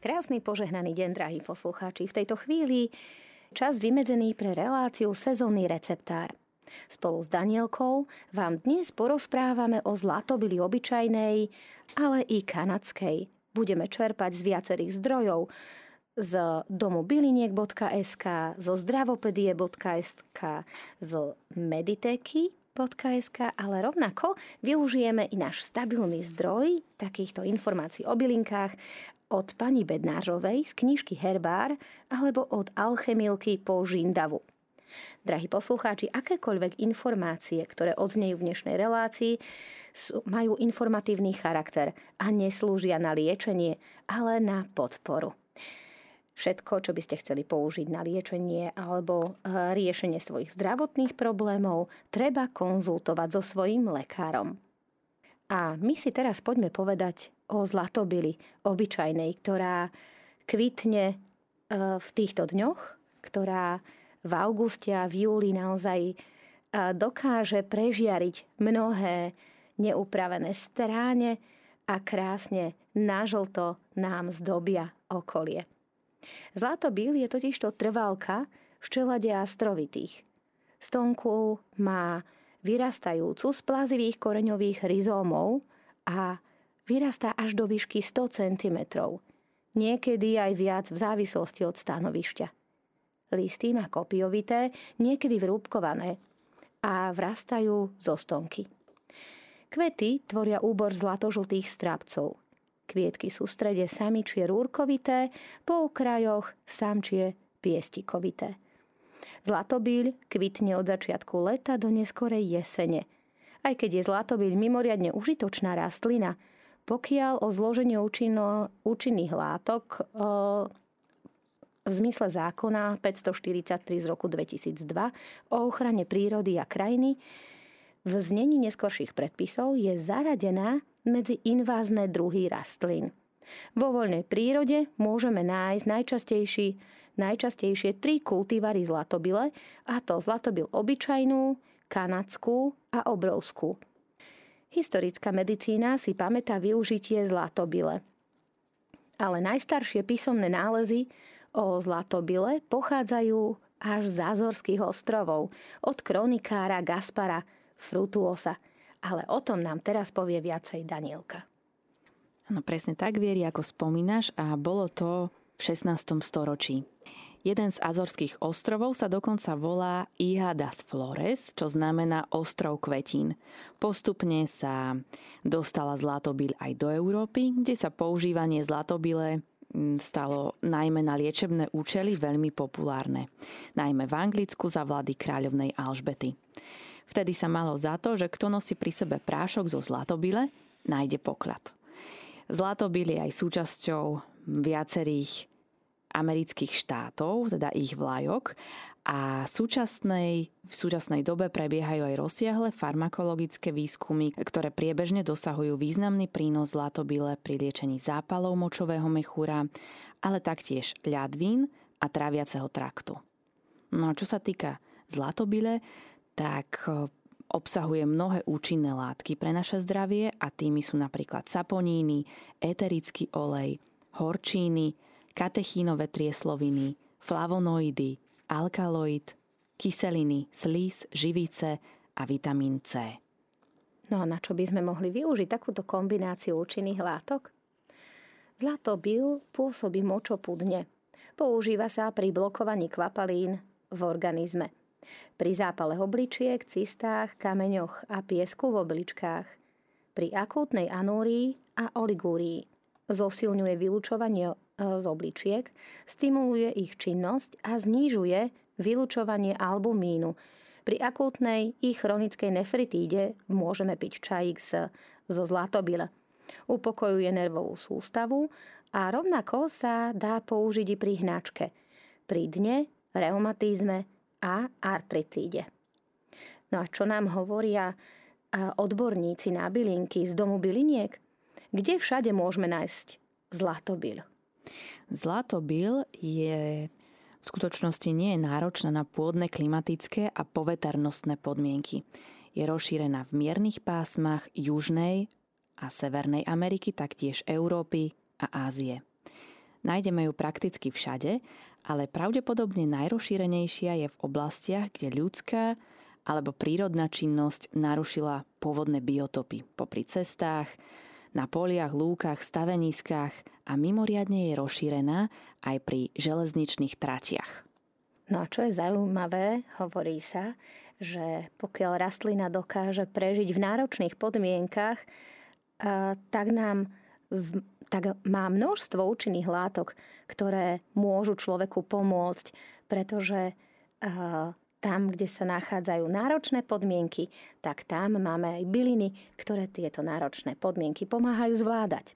Krásny požehnaný deň, drahí poslucháči. V tejto chvíli čas vymedzený pre reláciu Sezónny receptár. Spolu s Danielkou vám dnes porozprávame o zlatobili obyčajnej, ale i kanadskej. Budeme čerpať z viacerých zdrojov, z domu byliniek.sk, zo zdravopedie.sk, zo mediteky.sk, ale rovnako využijeme i náš stabilný zdroj takýchto informácií o bylinkách od pani Bednářovej z knižky Herbár alebo od Alchemilky po Žindavu. Drahí poslucháči, akékoľvek informácie, ktoré odznejú v dnešnej relácii, majú informatívny charakter a neslúžia na liečenie, ale na podporu. Všetko, čo by ste chceli použiť na liečenie alebo e, riešenie svojich zdravotných problémov, treba konzultovať so svojím lekárom. A my si teraz poďme povedať o zlatobili obyčajnej, ktorá kvitne e, v týchto dňoch, ktorá v auguste a v júli naozaj e, dokáže prežiariť mnohé neupravené stráne a krásne nažlto nám zdobia okolie. Zlatobil je totižto trvalka včelade astrovitých. Stonku má vyrastajúcu z plazivých koreňových rizómov a vyrastá až do výšky 100 cm, niekedy aj viac v závislosti od stanovišťa. Listy má kopiovité, niekedy vrúbkované a vrastajú zo stonky. Kvety tvoria úbor zlatožltých strapcov. Kvietky sú v strede samičie rúrkovité, po okrajoch samčie piestikovité. Zlatobíľ kvitne od začiatku leta do neskorej jesene. Aj keď je zlatobíľ mimoriadne užitočná rastlina, pokiaľ o zloženie účinno, účinných látok o, v zmysle zákona 543 z roku 2002 o ochrane prírody a krajiny v znení neskorších predpisov je zaradená medzi invázne druhy rastlín. Vo voľnej prírode môžeme nájsť najčastejší, najčastejšie tri kultivary zlatobile, a to zlatobil obyčajnú, kanadskú a obrovskú. Historická medicína si pamätá využitie zlatobile. Ale najstaršie písomné nálezy o zlatobile pochádzajú až z Azorských ostrovov, od kronikára Gaspara Frutuosa. Ale o tom nám teraz povie viacej Danielka. No presne tak, Vieri, ako spomínaš a bolo to v 16. storočí. Jeden z Azorských ostrovov sa dokonca volá Iha das Flores, čo znamená ostrov kvetín. Postupne sa dostala zlatobil aj do Európy, kde sa používanie zlatobile mm, stalo najmä na liečebné účely veľmi populárne. Najmä v Anglicku za vlády kráľovnej Alžbety. Vtedy sa malo za to, že kto nosí pri sebe prášok zo zlatobile, nájde poklad. Zlatobil je aj súčasťou viacerých amerických štátov, teda ich vlajok. A súčasnej, v súčasnej dobe prebiehajú aj rozsiahle farmakologické výskumy, ktoré priebežne dosahujú významný prínos zlatobile pri liečení zápalov močového mechúra, ale taktiež ľadvín a tráviaceho traktu. No a čo sa týka zlatobile, tak obsahuje mnohé účinné látky pre naše zdravie a tými sú napríklad saponíny, eterický olej, horčíny, katechínové triesloviny, flavonoidy, alkaloid, kyseliny, slís, živice a vitamín C. No a na čo by sme mohli využiť takúto kombináciu účinných látok? Zlatobil pôsobí močopudne. Používa sa pri blokovaní kvapalín v organizme – pri zápale obličiek, cistách, kameňoch a piesku v obličkách. Pri akútnej anúrii a oligúrii. Zosilňuje vylúčovanie z obličiek, stimuluje ich činnosť a znižuje vylúčovanie albumínu. Pri akútnej i chronickej nefritíde môžeme piť čajík z, zo zlatobile. Upokojuje nervovú sústavu a rovnako sa dá použiť i pri hnačke, pri dne, reumatizme, a artritíde. No a čo nám hovoria odborníci na bylinky z domu byliniek? Kde všade môžeme nájsť zlatobil? Zlatobil je v skutočnosti nie je náročná na pôdne klimatické a poveternostné podmienky. Je rozšírená v miernych pásmach Južnej a Severnej Ameriky, taktiež Európy a Ázie. Nájdeme ju prakticky všade, ale pravdepodobne najrozšírenejšia je v oblastiach, kde ľudská alebo prírodná činnosť narušila pôvodné biotopy popri cestách, na poliach, lúkach, staveniskách a mimoriadne je rozšírená aj pri železničných tratiach. No a čo je zaujímavé, hovorí sa, že pokiaľ rastlina dokáže prežiť v náročných podmienkach, tak nám tak má množstvo účinných látok, ktoré môžu človeku pomôcť, pretože tam, kde sa nachádzajú náročné podmienky, tak tam máme aj byliny, ktoré tieto náročné podmienky pomáhajú zvládať.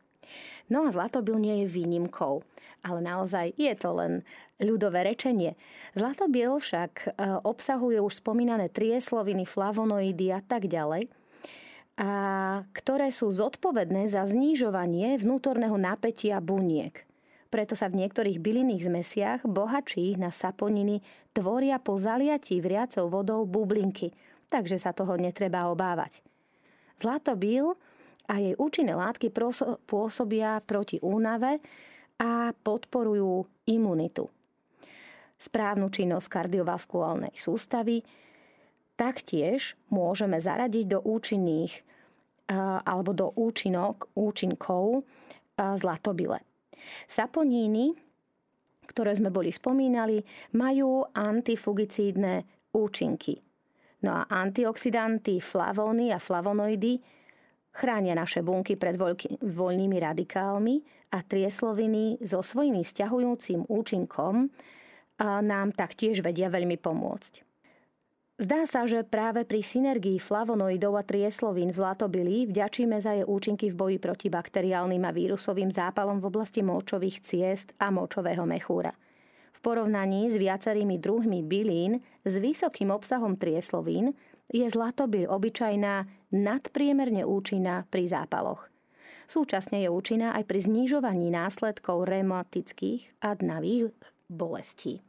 No a zlatobil nie je výnimkou, ale naozaj je to len ľudové rečenie. Zlatobil však obsahuje už spomínané triesloviny, flavonoidy a tak ďalej, a ktoré sú zodpovedné za znižovanie vnútorného napätia buniek. Preto sa v niektorých bylinných zmesiach bohačích na saponiny tvoria po zaliatí vriacou vodou bublinky, takže sa toho netreba obávať. Zlatobil a jej účinné látky pôsobia proti únave a podporujú imunitu. Správnu činnosť kardiovaskulálnej sústavy, taktiež môžeme zaradiť do účinných alebo do účinok, účinkov zlatobile. Saponíny, ktoré sme boli spomínali, majú antifugicídne účinky. No a antioxidanty, flavóny a flavonoidy chránia naše bunky pred voľnými radikálmi a triesloviny so svojimi stiahujúcim účinkom nám taktiež vedia veľmi pomôcť. Zdá sa, že práve pri synergii flavonoidov a trieslovín v zlatobili vďačíme za jej účinky v boji proti bakteriálnym a vírusovým zápalom v oblasti močových ciest a močového mechúra. V porovnaní s viacerými druhmi bylín s vysokým obsahom trieslovín je zlatobil obyčajná nadpriemerne účinná pri zápaloch. Súčasne je účinná aj pri znižovaní následkov reumatických a dnavých bolestí.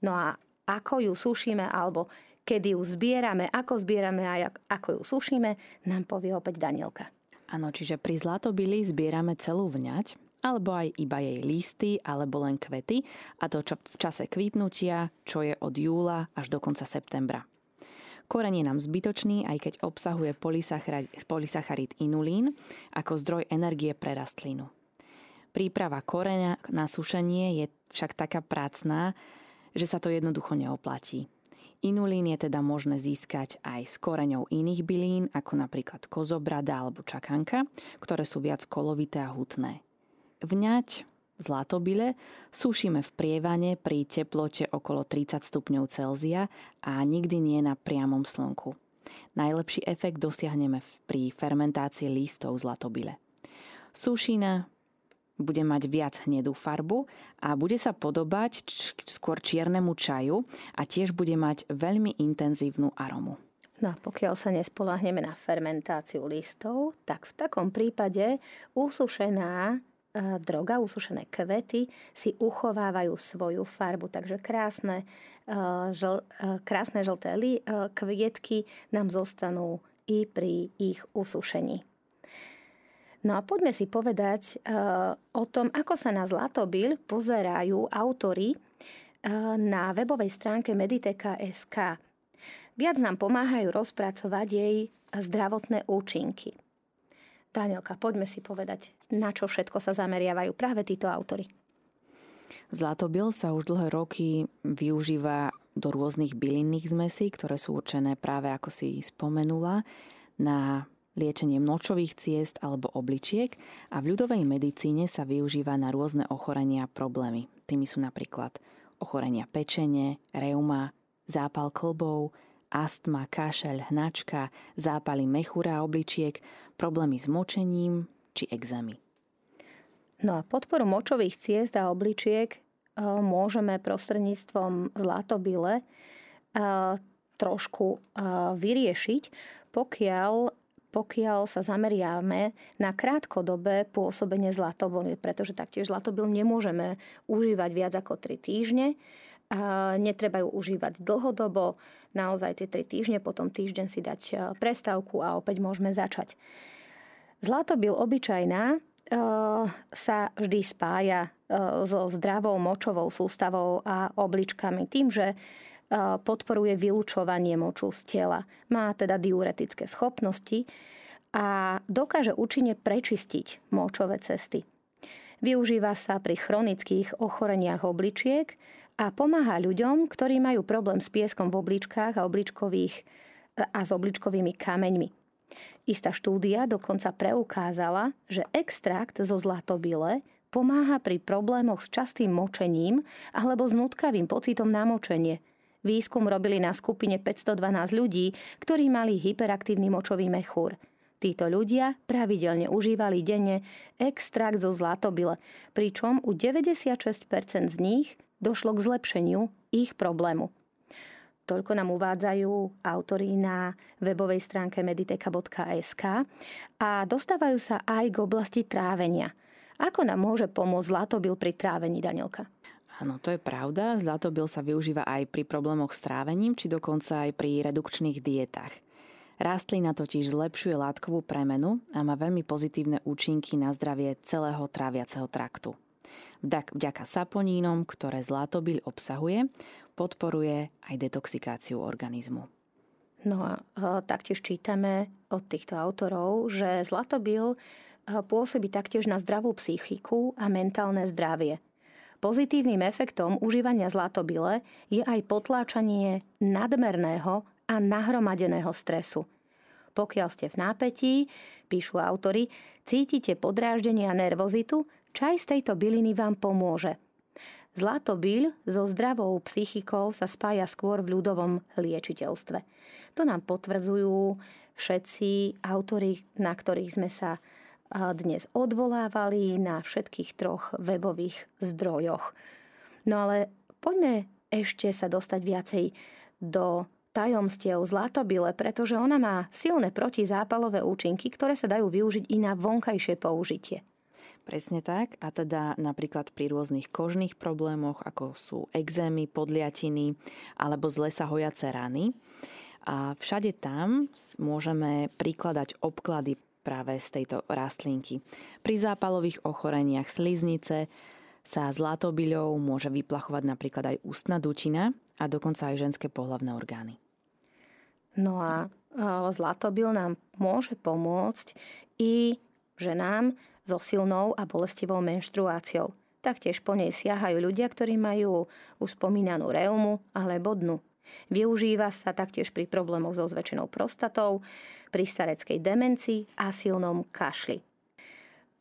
No a ako ju sušíme alebo kedy ju zbierame, ako zbierame a ako ju sušíme, nám povie opäť Danielka. Áno, čiže pri zlatobili zbierame celú vňať, alebo aj iba jej listy, alebo len kvety, a to v čase kvítnutia, čo je od júla až do konca septembra. Koreň je nám zbytočný, aj keď obsahuje polysacharid inulín ako zdroj energie pre rastlinu. Príprava koreňa na sušenie je však taká prácná, že sa to jednoducho neoplatí. Inulín je teda možné získať aj s koreňou iných bylín, ako napríklad kozobrada alebo čakanka, ktoré sú viac kolovité a hutné. Vňať zlatobile sušíme v prievane pri teplote okolo 30 stupňov Celzia a nikdy nie na priamom slnku. Najlepší efekt dosiahneme pri fermentácii lístov zlatobile. Sušina bude mať viac hnedú farbu a bude sa podobať skôr čiernemu čaju a tiež bude mať veľmi intenzívnu aromu. No a pokiaľ sa nespolahneme na fermentáciu listov, tak v takom prípade usušená droga, usušené kvety si uchovávajú svoju farbu. Takže krásne, žl, krásne žlté kvietky nám zostanú i pri ich usušení. No a poďme si povedať o tom, ako sa na Zlatobil pozerajú autory na webovej stránke Mediteka.sk. Viac nám pomáhajú rozpracovať jej zdravotné účinky. Danielka, poďme si povedať, na čo všetko sa zameriavajú práve títo autory. Zlatobil sa už dlhé roky využíva do rôznych bylinných zmesí, ktoré sú určené práve, ako si spomenula, na liečenie močových ciest alebo obličiek a v ľudovej medicíne sa využíva na rôzne ochorenia a problémy. Tými sú napríklad ochorenia pečene, reuma, zápal klbov, astma, kašeľ, hnačka, zápaly mechúra a obličiek, problémy s močením či exémy. No a podporu močových ciest a obličiek e, môžeme prostredníctvom zlatobile e, trošku e, vyriešiť, pokiaľ pokiaľ sa zameriame na krátkodobé pôsobenie zlatobil, pretože taktiež zlatobil nemôžeme užívať viac ako 3 týždne. A netreba ju užívať dlhodobo, naozaj tie 3 týždne, potom týždeň si dať e, prestávku a opäť môžeme začať. Zlatobil obyčajná sa vždy spája so zdravou močovou sústavou a obličkami tým, že podporuje vylúčovanie moču z tela. Má teda diuretické schopnosti a dokáže účinne prečistiť močové cesty. Využíva sa pri chronických ochoreniach obličiek a pomáha ľuďom, ktorí majú problém s pieskom v obličkách a, obličkových, a s obličkovými kameňmi. Istá štúdia dokonca preukázala, že extrakt zo zlatobile pomáha pri problémoch s častým močením alebo s nutkavým pocitom na močenie. Výskum robili na skupine 512 ľudí, ktorí mali hyperaktívny močový mechúr – Títo ľudia pravidelne užívali denne extrakt zo zlatobile, pričom u 96% z nich došlo k zlepšeniu ich problému. Toľko nám uvádzajú autory na webovej stránke mediteka.sk a dostávajú sa aj k oblasti trávenia. Ako nám môže pomôcť zlatobil pri trávení, Danielka? Áno, to je pravda. Zlatobil sa využíva aj pri problémoch s trávením, či dokonca aj pri redukčných dietách. Rastlina totiž zlepšuje látkovú premenu a má veľmi pozitívne účinky na zdravie celého tráviaceho traktu. Vďaka saponínom, ktoré zlatobil obsahuje, podporuje aj detoxikáciu organizmu. No a taktiež čítame od týchto autorov, že zlatobil pôsobí taktiež na zdravú psychiku a mentálne zdravie. Pozitívnym efektom užívania zlatobile je aj potláčanie nadmerného a nahromadeného stresu. Pokiaľ ste v nápetí, píšu autory, cítite podráždenie a nervozitu, čaj z tejto byliny vám pomôže. Zlatobyl so zdravou psychikou sa spája skôr v ľudovom liečiteľstve. To nám potvrdzujú všetci autory, na ktorých sme sa dnes odvolávali na všetkých troch webových zdrojoch. No ale poďme ešte sa dostať viacej do tajomstiev zlatobile, pretože ona má silné protizápalové účinky, ktoré sa dajú využiť i na vonkajšie použitie. Presne tak. A teda napríklad pri rôznych kožných problémoch, ako sú exémy, podliatiny alebo zle sa hojace rany. A všade tam môžeme prikladať obklady práve z tejto rastlinky. Pri zápalových ochoreniach sliznice sa zlatobyľou môže vyplachovať napríklad aj ústna dutina a dokonca aj ženské pohlavné orgány. No a zlatobil nám môže pomôcť i ženám so silnou a bolestivou menštruáciou. Taktiež po nej siahajú ľudia, ktorí majú už spomínanú reumu alebo dnu. Využíva sa taktiež pri problémoch so zväčšenou prostatou, pri stareckej demencii a silnom kašli.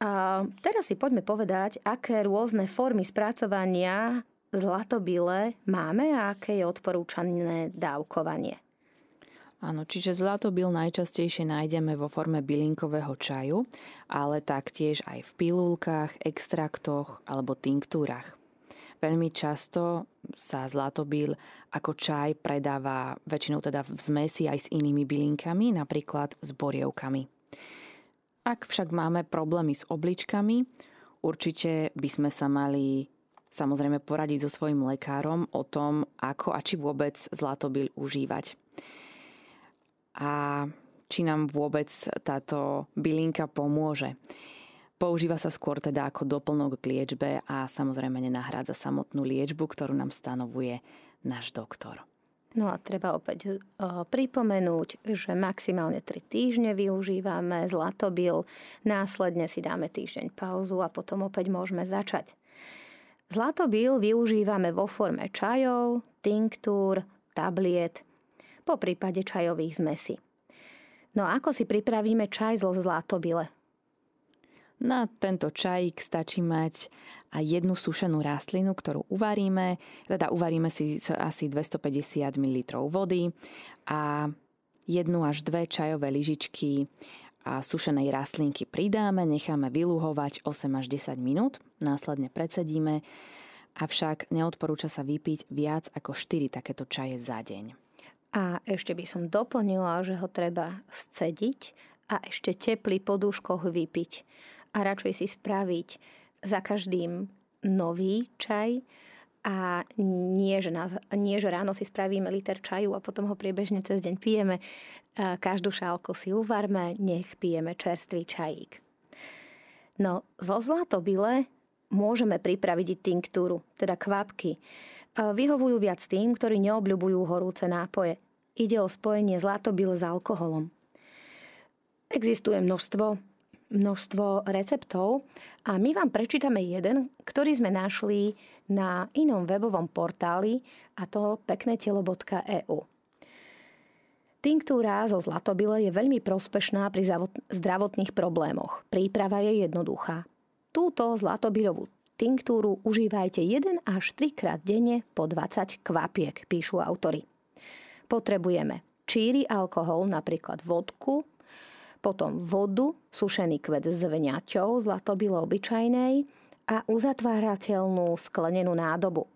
A teraz si poďme povedať, aké rôzne formy spracovania zlatobile máme a aké je odporúčané dávkovanie. Áno, čiže zlatobil najčastejšie nájdeme vo forme bylinkového čaju, ale taktiež aj v pilulkách, extraktoch alebo tinktúrach. Veľmi často sa zlatobil ako čaj predáva väčšinou teda v zmesi aj s inými bylinkami, napríklad s borievkami. Ak však máme problémy s obličkami, určite by sme sa mali samozrejme poradiť so svojim lekárom o tom, ako a či vôbec zlatobil užívať a či nám vôbec táto bylinka pomôže. Používa sa skôr teda ako doplnok k liečbe a samozrejme nenahrádza samotnú liečbu, ktorú nám stanovuje náš doktor. No a treba opäť uh, pripomenúť, že maximálne 3 týždne využívame zlatobil, následne si dáme týždeň pauzu a potom opäť môžeme začať. Zlatobil využívame vo forme čajov, tinktúr, tabliet, po prípade čajových zmesí. No a ako si pripravíme čaj zo zlatobile? Na tento čajík stačí mať aj jednu sušenú rastlinu, ktorú uvaríme. Teda uvaríme si asi 250 ml vody a jednu až dve čajové lyžičky a sušenej rastlinky pridáme, necháme vyluhovať 8 až 10 minút, následne predsedíme, avšak neodporúča sa vypiť viac ako 4 takéto čaje za deň. A ešte by som doplnila, že ho treba scediť a ešte teplý podúškoch vypiť. A radšej si spraviť za každým nový čaj a nie že, nás, nie, že ráno si spravíme liter čaju a potom ho priebežne cez deň pijeme. Každú šálku si uvarme, nech pijeme čerstvý čajík. No, zo zlatobile môžeme pripraviť tinktúru, teda kvapky. Vyhovujú viac tým, ktorí neobľubujú horúce nápoje. Ide o spojenie zlatobil s alkoholom. Existuje množstvo, množstvo receptov a my vám prečítame jeden, ktorý sme našli na inom webovom portáli a to peknetelo.eu. Tinktúra zo zlatobile je veľmi prospešná pri zdravotných problémoch. Príprava je jednoduchá. Túto zlatobilovú tinktúru užívajte 1 až 3 krát denne po 20 kvapiek, píšu autory. Potrebujeme číry alkohol, napríklad vodku, potom vodu, sušený kvet s vňaťou, zlatobilo obyčajnej a uzatvárateľnú sklenenú nádobu.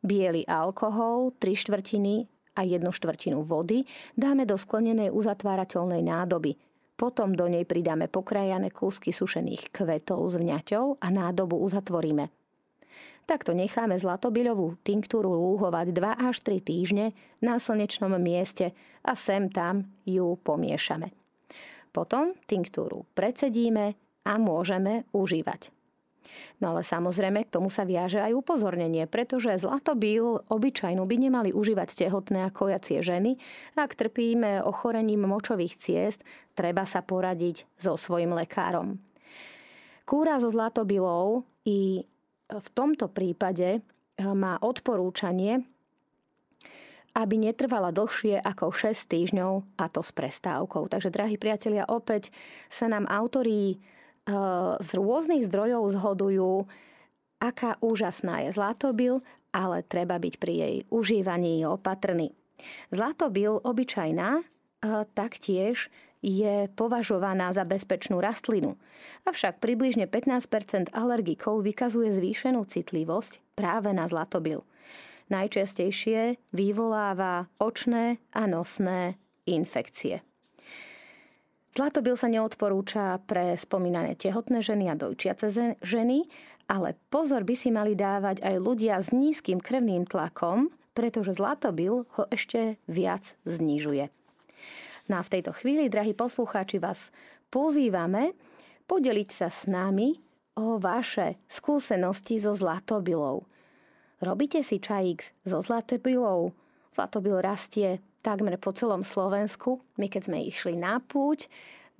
Bielý alkohol, 3 štvrtiny a jednu štvrtinu vody dáme do sklenenej uzatvárateľnej nádoby. Potom do nej pridáme pokrajané kúsky sušených kvetov s vňaťou a nádobu uzatvoríme. Takto necháme zlatobiľovú tinktúru lúhovať 2 až 3 týždne na slnečnom mieste a sem tam ju pomiešame. Potom tinktúru predsedíme a môžeme užívať. No ale samozrejme k tomu sa viaže aj upozornenie, pretože zlatobil obyčajnú by nemali užívať tehotné a kojacie ženy. Ak trpíme ochorením močových ciest, treba sa poradiť so svojim lekárom. Kúra so zlatobilou i v tomto prípade eh, má odporúčanie, aby netrvala dlhšie ako 6 týždňov a to s prestávkou. Takže, drahí priatelia, opäť sa nám autori z rôznych zdrojov zhodujú, aká úžasná je zlatobil, ale treba byť pri jej užívaní opatrný. Zlatobil obyčajná taktiež je považovaná za bezpečnú rastlinu. Avšak približne 15% alergikov vykazuje zvýšenú citlivosť práve na zlatobil. Najčastejšie vyvoláva očné a nosné infekcie. Zlatobil sa neodporúča pre spomínané tehotné ženy a dojčiace ženy, ale pozor by si mali dávať aj ľudia s nízkym krvným tlakom, pretože zlatobil ho ešte viac znižuje. No a v tejto chvíli, drahí poslucháči, vás pozývame podeliť sa s nami o vaše skúsenosti so zlatobilou. Robíte si čajík so zlatobilou? Zlatobil rastie takmer po celom Slovensku. My keď sme išli na púť,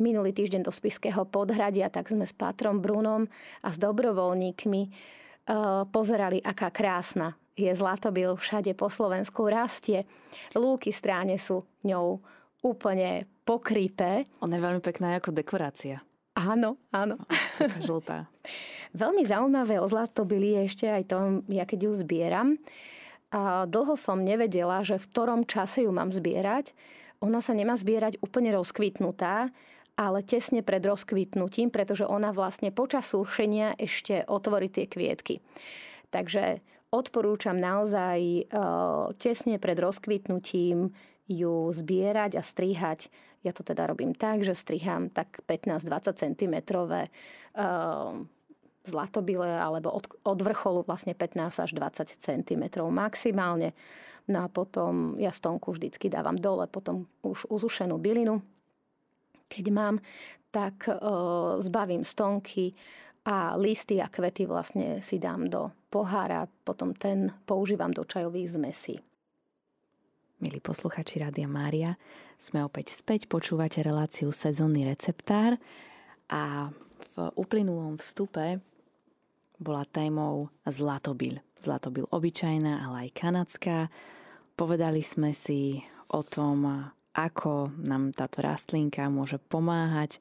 minulý týždeň do Spišského podhradia, tak sme s Patrom Brunom a s dobrovoľníkmi uh, pozerali, aká krásna je zlatobil všade po Slovensku rastie. Lúky stráne sú ňou úplne pokryté. Ona je veľmi pekná ako dekorácia. Áno, áno. Žltá. Veľmi zaujímavé o zlatobili je ešte aj to, ja keď ju zbieram, a dlho som nevedela, že v ktorom čase ju mám zbierať. Ona sa nemá zbierať úplne rozkvitnutá, ale tesne pred rozkvitnutím, pretože ona vlastne počas súšenia ešte otvorí tie kvietky. Takže odporúčam naozaj e, tesne pred rozkvitnutím ju zbierať a strihať. Ja to teda robím tak, že striham tak 15-20 cm zlatobile alebo od, od vrcholu vlastne 15 až 20 cm maximálne. No a potom ja stonku vždycky dávam dole, potom už uzušenú bylinu. Keď mám, tak e, zbavím stonky a listy a kvety vlastne si dám do pohára, potom ten používam do čajových zmesí. Milí posluchači Rádia Mária, sme opäť späť, počúvate reláciu Sezónny receptár a v uplynulom vstupe bola témou Zlatobil. Zlatobil obyčajná, ale aj kanadská. Povedali sme si o tom, ako nám táto rastlinka môže pomáhať,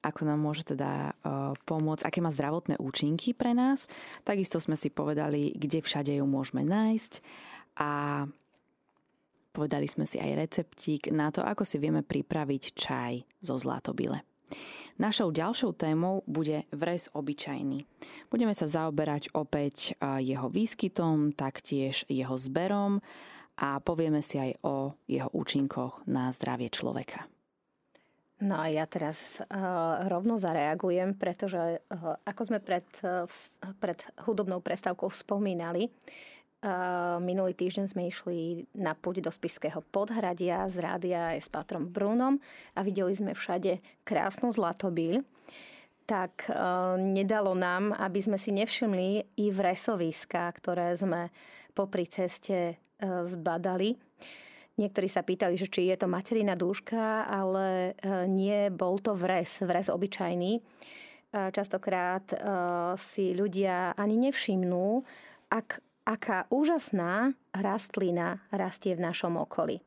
ako nám môže teda uh, pomôcť, aké má zdravotné účinky pre nás. Takisto sme si povedali, kde všade ju môžeme nájsť a povedali sme si aj receptík na to, ako si vieme pripraviť čaj zo zlatobile. Našou ďalšou témou bude vres obyčajný. Budeme sa zaoberať opäť jeho výskytom, taktiež jeho zberom a povieme si aj o jeho účinkoch na zdravie človeka. No a ja teraz uh, rovno zareagujem, pretože uh, ako sme pred, uh, pred hudobnou prestávkou spomínali, Minulý týždeň sme išli na púť do Spišského podhradia z rádia aj s Patrom Brunom a videli sme všade krásnu zlatobíľ. tak nedalo nám, aby sme si nevšimli i vresoviska, ktoré sme popri ceste zbadali. Niektorí sa pýtali, že či je to materina dúška, ale nie, bol to vres, vres obyčajný. Častokrát si ľudia ani nevšimnú, ak, aká úžasná rastlina rastie v našom okolí.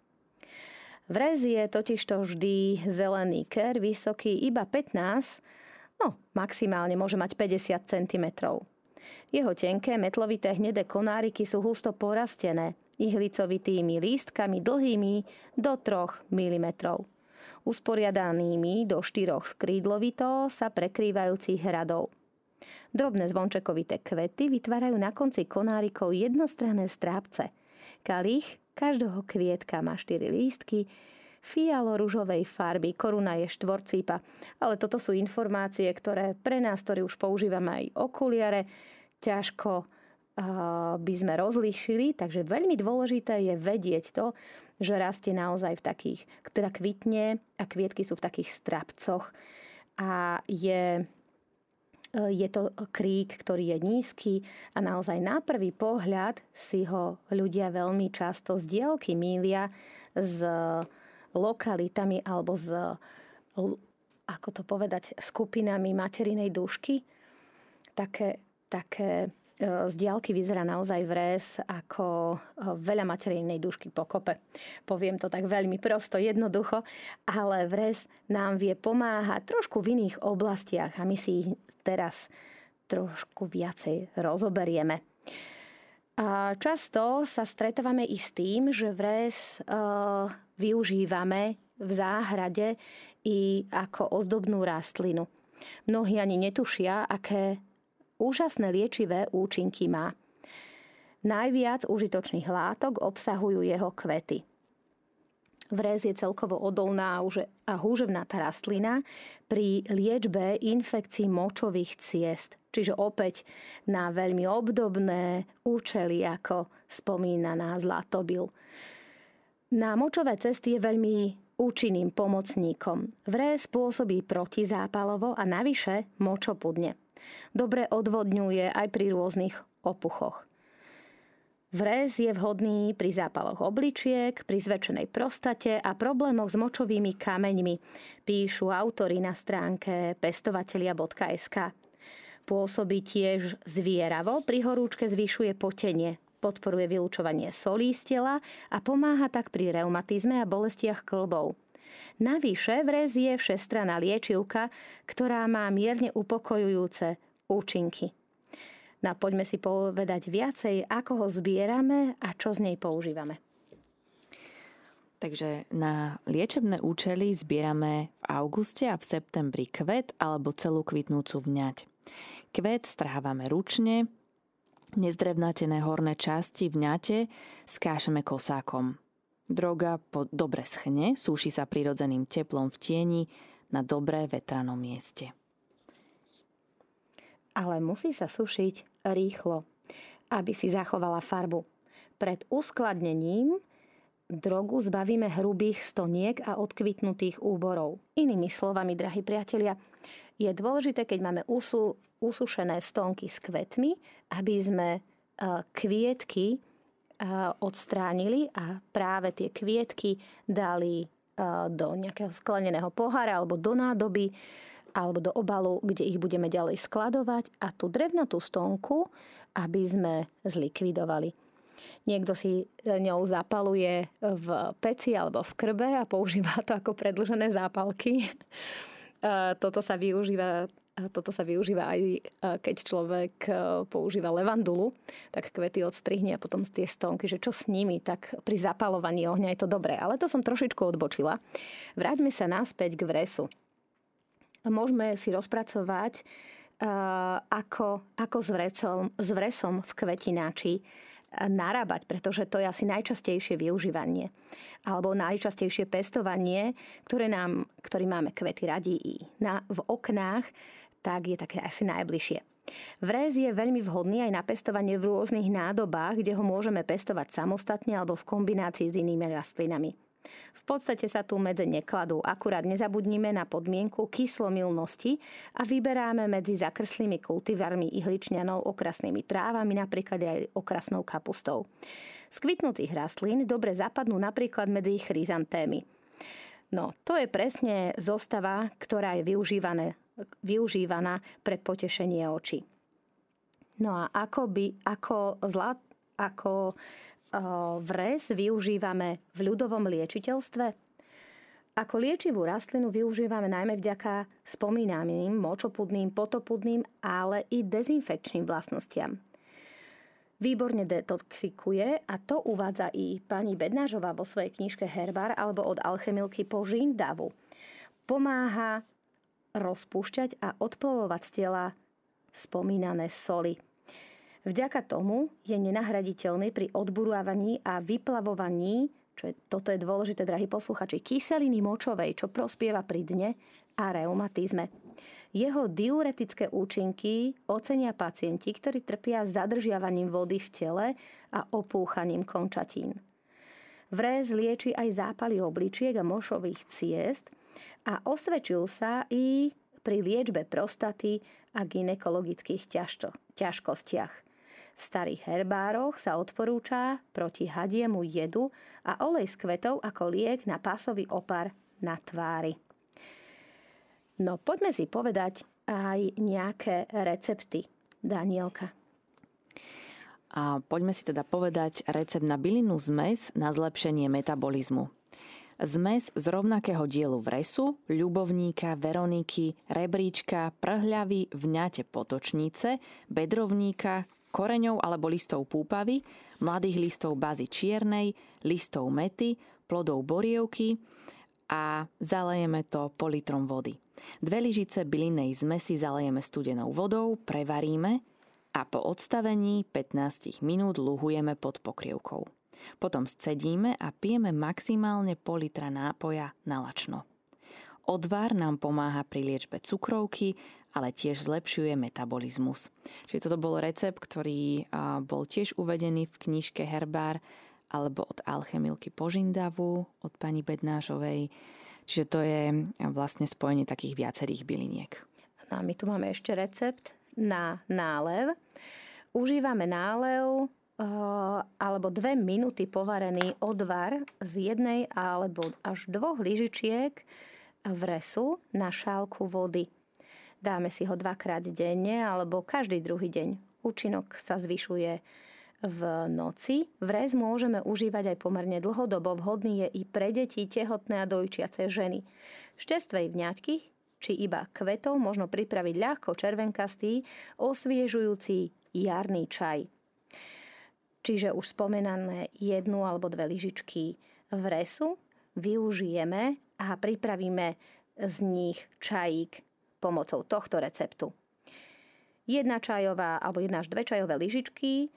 Vrez je totižto vždy zelený ker, vysoký iba 15, no maximálne môže mať 50 cm. Jeho tenké, metlovité hnedé konáriky sú husto porastené, ihlicovitými lístkami dlhými do 3 mm. Usporiadanými do štyroch krídlovito sa prekrývajúcich hradov. Drobné zvončekovité kvety vytvárajú na konci konárikov jednostranné strápce. Kalich každého kvietka má štyri lístky, fialo-ružovej farby, koruna je štvorcípa. Ale toto sú informácie, ktoré pre nás, ktorí už používame aj okuliare, ťažko by sme rozlíšili, takže veľmi dôležité je vedieť to, že rastie naozaj v takých, teda kvitne a kvietky sú v takých strapcoch a je je to krík, ktorý je nízky a naozaj na prvý pohľad si ho ľudia veľmi často z dielky mília s lokalitami alebo s, ako to povedať, skupinami materinej dúšky. Také, také z diálky vyzerá naozaj vres ako e, veľa materinej dušky pokope. Poviem to tak veľmi prosto, jednoducho, ale vres nám vie pomáhať trošku v iných oblastiach a my si ich teraz trošku viacej rozoberieme. A často sa stretávame i s tým, že vres uh, využívame v záhrade i ako ozdobnú rastlinu. Mnohí ani netušia, aké úžasné liečivé účinky má. Najviac užitočných látok obsahujú jeho kvety. Vrez je celkovo odolná a húževnatá rastlina pri liečbe infekcií močových ciest. Čiže opäť na veľmi obdobné účely, ako spomína na zlatobil. Na močové cesty je veľmi účinným pomocníkom. Vrez pôsobí protizápalovo a navyše močopudne. Dobre odvodňuje aj pri rôznych opuchoch. Vrez je vhodný pri zápaloch obličiek, pri zväčšenej prostate a problémoch s močovými kameňmi, píšu autory na stránke pestovatelia.sk. Pôsobí tiež zvieravo, pri horúčke zvyšuje potenie, podporuje vylúčovanie solí z tela a pomáha tak pri reumatizme a bolestiach klbov. Navyše vrez je všestraná liečivka, ktorá má mierne upokojujúce účinky. No poďme si povedať viacej, ako ho zbierame a čo z nej používame. Takže na liečebné účely zbierame v auguste a v septembri kvet alebo celú kvitnúcu vňať. Kvet strhávame ručne, nezdrevnatené horné časti vňate skášeme kosákom. Droga po dobre schne, súši sa prirodzeným teplom v tieni na dobré vetranom mieste. Ale musí sa sušiť rýchlo, aby si zachovala farbu. Pred uskladnením drogu zbavíme hrubých stoniek a odkvitnutých úborov. Inými slovami, drahí priatelia, je dôležité, keď máme usu, usušené stonky s kvetmi, aby sme kvietky odstránili a práve tie kvietky dali do nejakého skleneného pohára alebo do nádoby alebo do obalu, kde ich budeme ďalej skladovať a tú drevnatú stonku, aby sme zlikvidovali. Niekto si ňou zapaluje v peci alebo v krbe a používa to ako predlžené zápalky. Toto sa využíva toto sa využíva aj e, keď človek e, používa levandulu, tak kvety odstrihne a potom tie stonky, že čo s nimi, tak pri zapalovaní ohňa je to dobré. Ale to som trošičku odbočila. Vráťme sa naspäť k vresu. Môžeme si rozpracovať e, ako, ako s, vrecom, s vresom v kvetináči narábať, pretože to je asi najčastejšie využívanie alebo najčastejšie pestovanie, ktoré nám, ktorý máme kvety radi i na, v oknách, tak je také asi najbližšie. Vrez je veľmi vhodný aj na pestovanie v rôznych nádobách, kde ho môžeme pestovať samostatne alebo v kombinácii s inými rastlinami. V podstate sa tu medze nekladú, akurát nezabudnime na podmienku kyslomilnosti a vyberáme medzi zakrslými kultivarmi ihličňanov, okrasnými trávami, napríklad aj okrasnou kapustou. Z kvitnúcich rastlín dobre zapadnú napríklad medzi chryzantémy. No, to je presne zostava, ktorá je využívaná pre potešenie očí. No a ako, by, ako, zla, ako vres využívame v ľudovom liečiteľstve? Ako liečivú rastlinu využívame najmä vďaka spomínaným močopudným, potopudným, ale i dezinfekčným vlastnostiam. Výborne detoxikuje a to uvádza i pani Bednážová vo svojej knižke Herbar alebo od alchemilky po Žindavu. Pomáha rozpúšťať a odplovovať z tela spomínané soli. Vďaka tomu je nenahraditeľný pri odburávaní a vyplavovaní, čo je, toto je dôležité, drahí posluchači, kyseliny močovej, čo prospieva pri dne a reumatizme. Jeho diuretické účinky ocenia pacienti, ktorí trpia zadržiavaním vody v tele a opúchaním končatín. Vrez lieči aj zápaly obličiek a mošových ciest a osvedčil sa i pri liečbe prostaty a ginekologických ťažkostiach. V starých herbároch sa odporúča proti hadiemu jedu a olej z kvetov ako liek na pásový opar na tvári. No poďme si povedať aj nejaké recepty. Danielka. A poďme si teda povedať recept na bylinnú zmes na zlepšenie metabolizmu. Zmes z rovnakého dielu vresu, ľubovníka, veroniky, rebríčka, prhľavy, vňate potočnice, bedrovníka, koreňov alebo listov púpavy, mladých listov bazy čiernej, listov mety, plodov borievky a zalejeme to pol litrom vody. Dve lyžice bylinnej zmesi zalejeme studenou vodou, prevaríme a po odstavení 15 minút luhujeme pod pokrievkou. Potom scedíme a pijeme maximálne pol litra nápoja na lačno. Odvar nám pomáha pri liečbe cukrovky ale tiež zlepšuje metabolizmus. Čiže toto bol recept, ktorý bol tiež uvedený v knižke Herbár alebo od Alchemilky Požindavu, od pani Bednášovej. Čiže to je vlastne spojenie takých viacerých byliniek. No a my tu máme ešte recept na nálev. Užívame nálev alebo dve minúty povarený odvar z jednej alebo až dvoch lyžičiek vresu na šálku vody. Dáme si ho dvakrát denne alebo každý druhý deň. Účinok sa zvyšuje v noci. Vrez môžeme užívať aj pomerne dlhodobo. Vhodný je i pre deti, tehotné a dojčiace ženy. Z čerstvej vňaťky či iba kvetov možno pripraviť ľahko červenkastý, osviežujúci jarný čaj. Čiže už spomenané jednu alebo dve lyžičky vresu využijeme a pripravíme z nich čajík pomocou tohto receptu. Jedna čajová alebo jedna až dve čajové lyžičky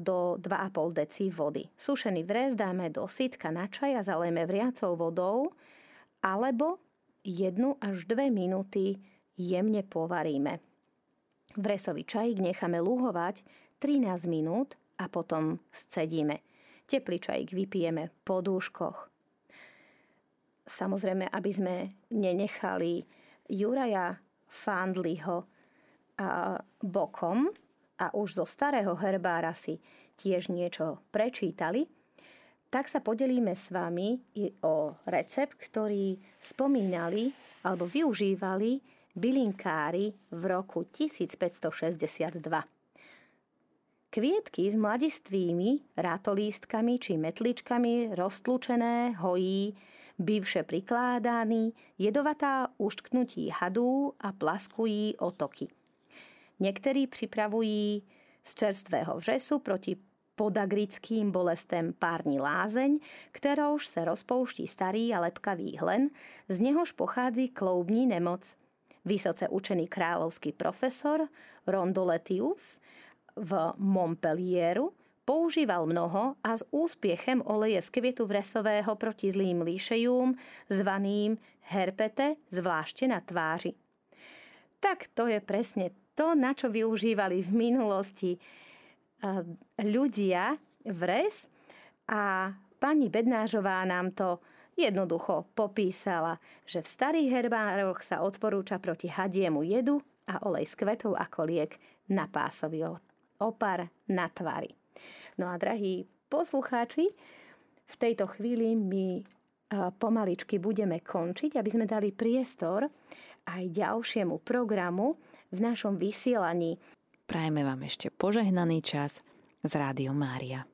do 2,5 deci vody. Sušený vres dáme do sitka na čaj a zalejeme vriacou vodou alebo jednu až dve minúty jemne povaríme. Vresový čajík necháme lúhovať 13 minút a potom scedíme. Teplý čajík vypijeme po dúškoch. Samozrejme, aby sme nenechali Juraja Fandliho bokom a už zo starého herbára si tiež niečo prečítali, tak sa podelíme s vami o recept, ktorý spomínali alebo využívali bylinkári v roku 1562. Kvietky s mladistvými rátolístkami či metličkami roztlúčené hojí Bývše prikládaný, jedovatá uštknutí hadů a plaskují otoky. Někteří připravují z čerstvého vřesu proti podagrickým bolestem pární lázeň, kterouž se rozpouští starý a lepkavý hlen, z něhož pochází kloubní nemoc. Vysoce učený kráľovský profesor Rondoletius v Montpellieru používal mnoho a s úspiechem oleje z květu vresového proti zlým líšejům, zvaným herpete, zvláště na tváři. Tak to je presne to, na čo využívali v minulosti ľudia vres a pani Bednážová nám to jednoducho popísala, že v starých herbároch sa odporúča proti hadiemu jedu a olej z kvetov ako liek na pásový opar na tvary. No a drahí poslucháči, v tejto chvíli my pomaličky budeme končiť, aby sme dali priestor aj ďalšiemu programu v našom vysielaní. Prajeme vám ešte požehnaný čas z Rádio Mária.